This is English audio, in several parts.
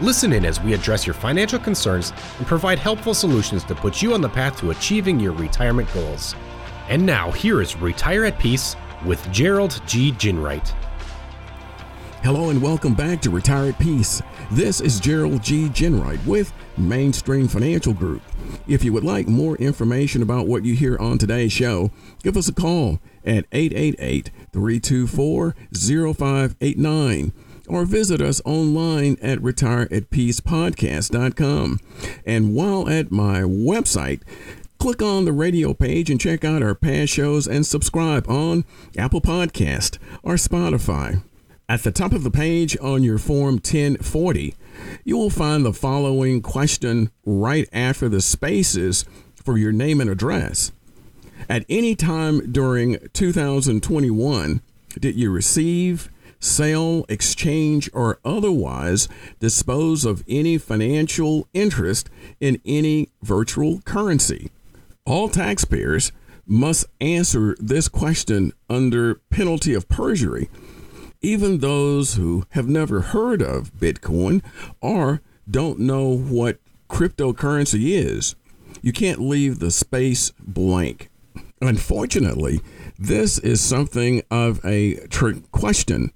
Listen in as we address your financial concerns and provide helpful solutions to put you on the path to achieving your retirement goals. And now, here is Retire at Peace with Gerald G. Ginwright. Hello and welcome back to Retire at Peace. This is Gerald G. Ginwright with Mainstream Financial Group. If you would like more information about what you hear on today's show, give us a call at 888 324 0589 or visit us online at retireatpeacepodcast.com. And while at my website, click on the radio page and check out our past shows and subscribe on Apple Podcast or Spotify. At the top of the page on your Form 1040, you will find the following question right after the spaces for your name and address. At any time during 2021, did you receive, sell, exchange, or otherwise dispose of any financial interest in any virtual currency? All taxpayers must answer this question under penalty of perjury even those who have never heard of Bitcoin or don't know what cryptocurrency is. You can't leave the space blank. Unfortunately, this is something of a trick question.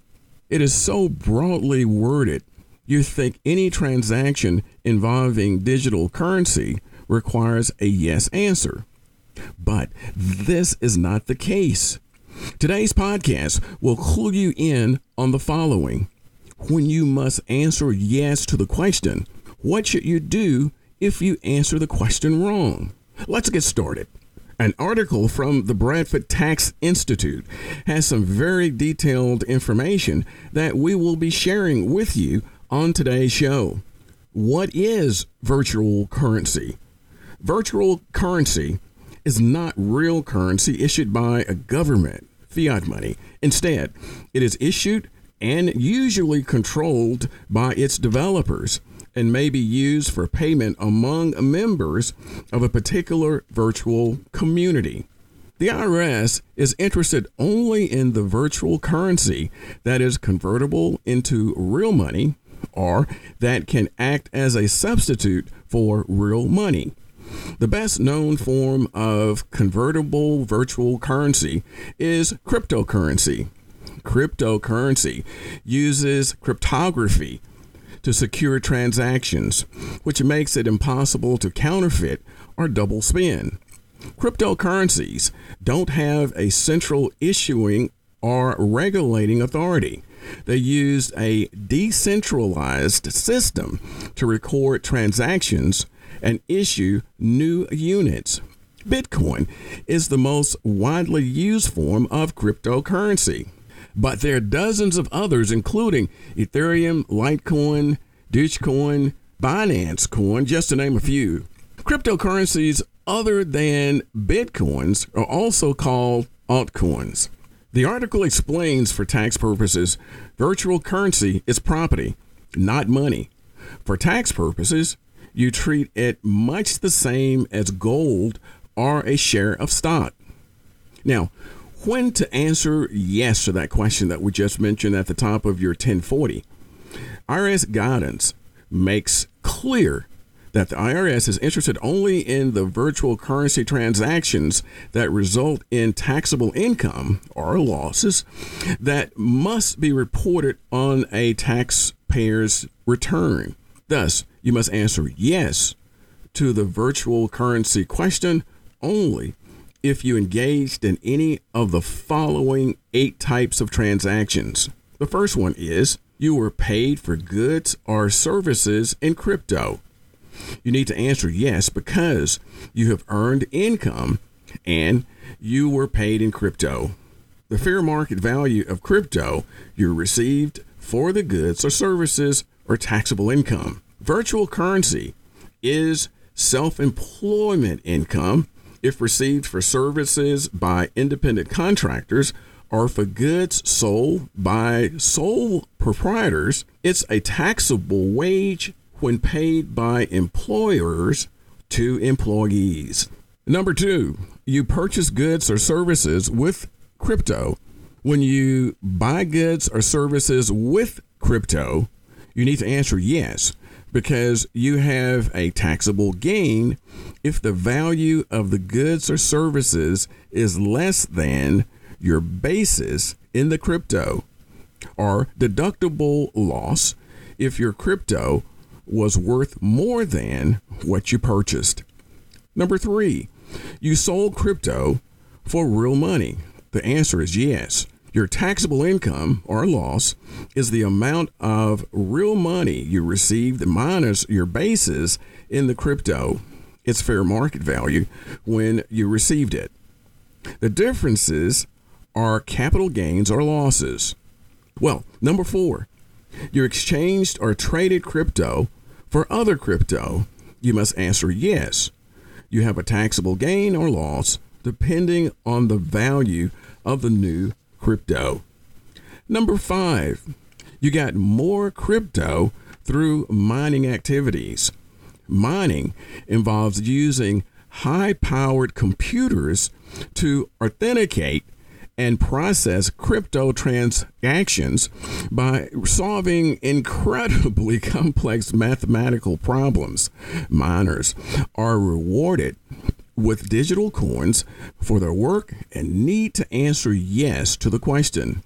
It is so broadly worded, you think any transaction involving digital currency requires a yes answer. But this is not the case. Today's podcast will clue you in on the following. When you must answer yes to the question, what should you do if you answer the question wrong? Let's get started. An article from the Bradford Tax Institute has some very detailed information that we will be sharing with you on today's show. What is virtual currency? Virtual currency is not real currency issued by a government fiat money. Instead, it is issued and usually controlled by its developers and may be used for payment among members of a particular virtual community. The IRS is interested only in the virtual currency that is convertible into real money or that can act as a substitute for real money. The best known form of convertible virtual currency is cryptocurrency. Cryptocurrency uses cryptography to secure transactions, which makes it impossible to counterfeit or double spend. Cryptocurrencies don't have a central issuing or regulating authority. They use a decentralized system to record transactions and issue new units. Bitcoin is the most widely used form of cryptocurrency, but there are dozens of others, including Ethereum, Litecoin, Dogecoin, Binance Coin, just to name a few. Cryptocurrencies other than Bitcoins are also called altcoins. The article explains for tax purposes, virtual currency is property, not money. For tax purposes, you treat it much the same as gold or a share of stock. Now, when to answer yes to that question that we just mentioned at the top of your 1040, IRS guidance makes clear that the IRS is interested only in the virtual currency transactions that result in taxable income or losses that must be reported on a taxpayer's return. Thus, you must answer yes to the virtual currency question only if you engaged in any of the following eight types of transactions. The first one is you were paid for goods or services in crypto. You need to answer yes because you have earned income and you were paid in crypto. The fair market value of crypto you received for the goods or services or taxable income. Virtual currency is self employment income if received for services by independent contractors or for goods sold by sole proprietors, it's a taxable wage when paid by employers to employees. Number two, you purchase goods or services with crypto. When you buy goods or services with crypto, you need to answer yes because you have a taxable gain if the value of the goods or services is less than your basis in the crypto, or deductible loss if your crypto was worth more than what you purchased. Number three, you sold crypto for real money. The answer is yes. Your taxable income or loss is the amount of real money you received minus your basis in the crypto, its fair market value when you received it. The differences are capital gains or losses. Well, number four, you exchanged or traded crypto for other crypto. You must answer yes. You have a taxable gain or loss depending on the value of the new crypto. Number five, you got more crypto through mining activities. Mining involves using high powered computers to authenticate and process crypto transactions by solving incredibly complex mathematical problems. Miners are rewarded with digital coins for their work and need to answer yes to the question.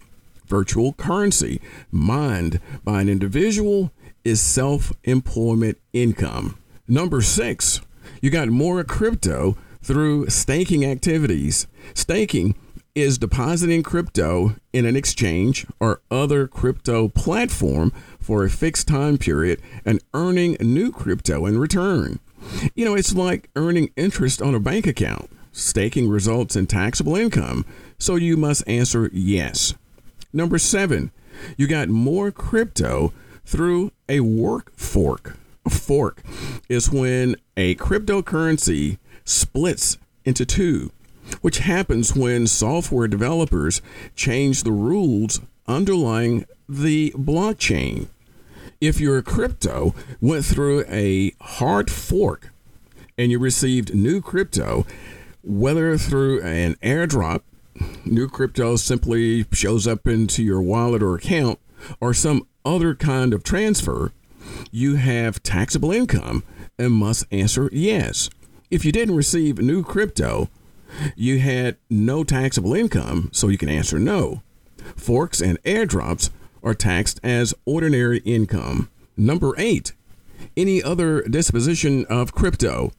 Virtual currency mined by an individual is self employment income. Number six, you got more crypto through staking activities. Staking is depositing crypto in an exchange or other crypto platform for a fixed time period and earning new crypto in return. You know, it's like earning interest on a bank account. Staking results in taxable income, so you must answer yes. Number seven, you got more crypto through a work fork. A fork is when a cryptocurrency splits into two, which happens when software developers change the rules underlying the blockchain if your crypto went through a hard fork and you received new crypto, whether through an airdrop, new crypto simply shows up into your wallet or account, or some other kind of transfer, you have taxable income and must answer yes. If you didn't receive new crypto, you had no taxable income, so you can answer no. Forks and airdrops are taxed as ordinary income. Number eight, any other disposition of crypto.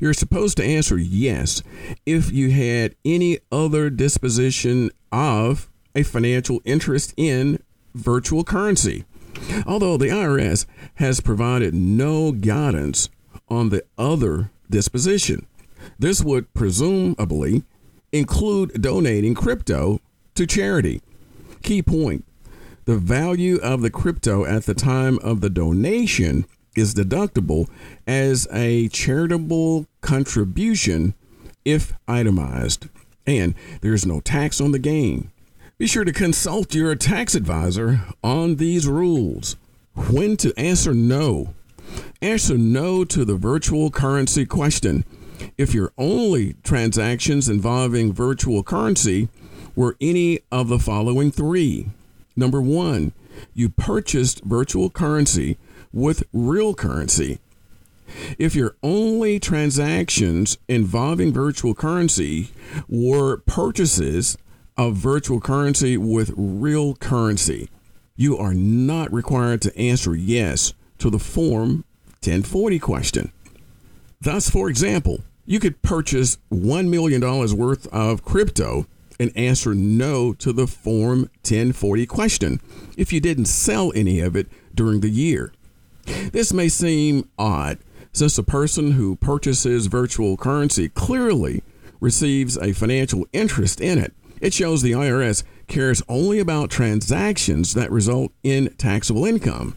You're supposed to answer yes if you had any other disposition of a financial interest in virtual currency. Although the IRS has provided no guidance on the other disposition, this would presumably include donating crypto to charity. Key point the value of the crypto at the time of the donation is deductible as a charitable contribution if itemized, and there's no tax on the gain. Be sure to consult your tax advisor on these rules. When to answer no. Answer no to the virtual currency question. If your only transactions involving virtual currency were any of the following three Number one, you purchased virtual currency with real currency. If your only transactions involving virtual currency were purchases of virtual currency with real currency, you are not required to answer yes to the Form 1040 question. Thus, for example, you could purchase $1 million worth of crypto and answer no to the Form 1040 question if you didn't sell any of it during the year. This may seem odd since a person who purchases virtual currency clearly receives a financial interest in it. It shows the IRS cares only about transactions that result in taxable income.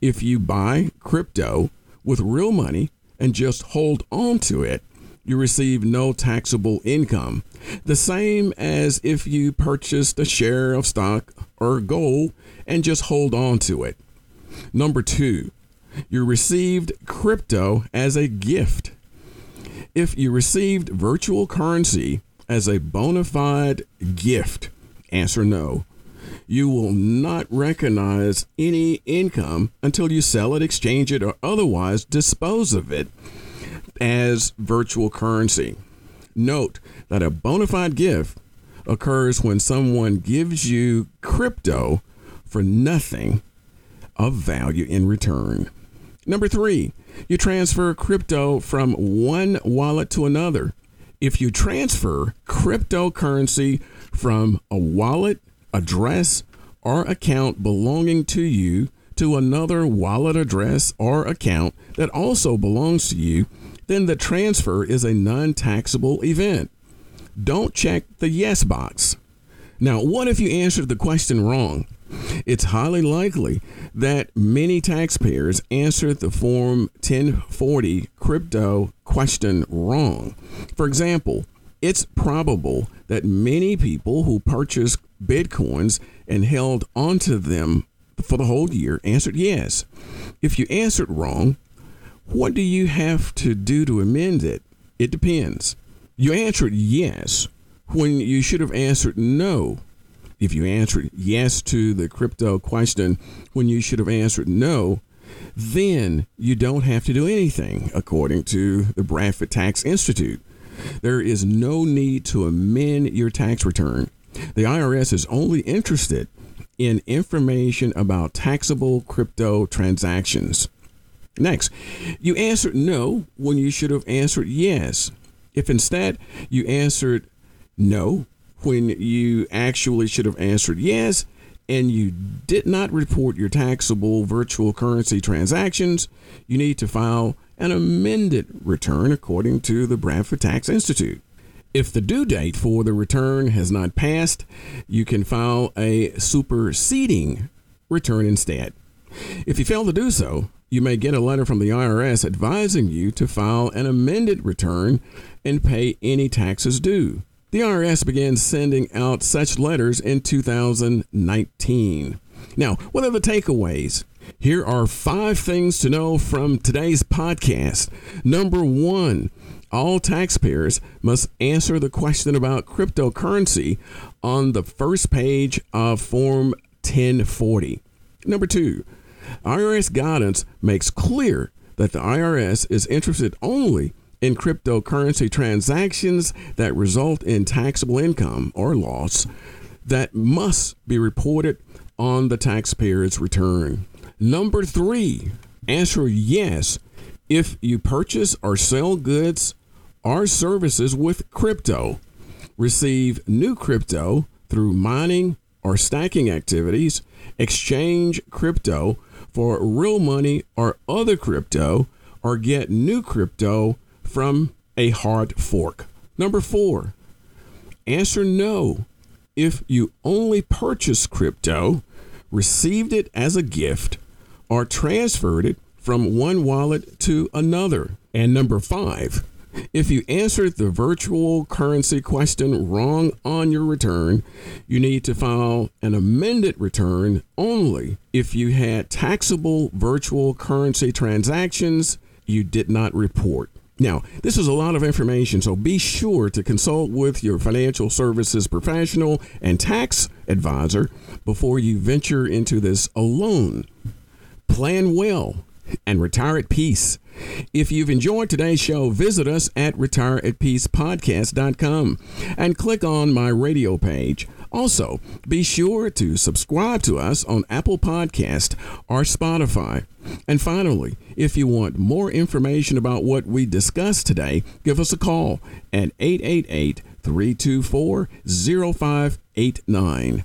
If you buy crypto with real money and just hold on to it, you receive no taxable income, the same as if you purchased a share of stock or gold and just hold on to it. Number two, you received crypto as a gift. If you received virtual currency as a bona fide gift, answer no. You will not recognize any income until you sell it, exchange it, or otherwise dispose of it as virtual currency. Note that a bona fide gift occurs when someone gives you crypto for nothing of value in return. Number three, you transfer crypto from one wallet to another. If you transfer cryptocurrency from a wallet, address, or account belonging to you to another wallet address or account that also belongs to you, then the transfer is a non taxable event. Don't check the yes box. Now, what if you answered the question wrong? It's highly likely that many taxpayers answered the Form 1040 crypto question wrong. For example, it's probable that many people who purchased Bitcoins and held onto them for the whole year answered yes. If you answered wrong, what do you have to do to amend it? It depends. You answered yes when you should have answered no. If you answered yes to the crypto question when you should have answered no, then you don't have to do anything, according to the Bradford Tax Institute. There is no need to amend your tax return. The IRS is only interested in information about taxable crypto transactions. Next, you answered no when you should have answered yes. If instead you answered no when you actually should have answered yes, and you did not report your taxable virtual currency transactions, you need to file an amended return according to the Bradford Tax Institute. If the due date for the return has not passed, you can file a superseding return instead. If you fail to do so, you may get a letter from the IRS advising you to file an amended return and pay any taxes due. The IRS began sending out such letters in 2019. Now, what are the takeaways? Here are five things to know from today's podcast. Number one, all taxpayers must answer the question about cryptocurrency on the first page of Form 1040. Number two, IRS guidance makes clear that the IRS is interested only in cryptocurrency transactions that result in taxable income or loss that must be reported on the taxpayer's return. Number three, answer yes if you purchase or sell goods or services with crypto. Receive new crypto through mining or staking activities, exchange crypto for real money or other crypto, or get new crypto from a hard fork. Number four, answer no if you only purchased crypto, received it as a gift, or transferred it from one wallet to another. And number five, if you answered the virtual currency question wrong on your return, you need to file an amended return only if you had taxable virtual currency transactions you did not report. Now, this is a lot of information, so be sure to consult with your financial services professional and tax advisor before you venture into this alone. Plan well and retire at peace. If you've enjoyed today's show, visit us at retireatpeacepodcast.com and click on my radio page. Also, be sure to subscribe to us on Apple Podcast or Spotify. And finally, if you want more information about what we discussed today, give us a call at 888 324 0589.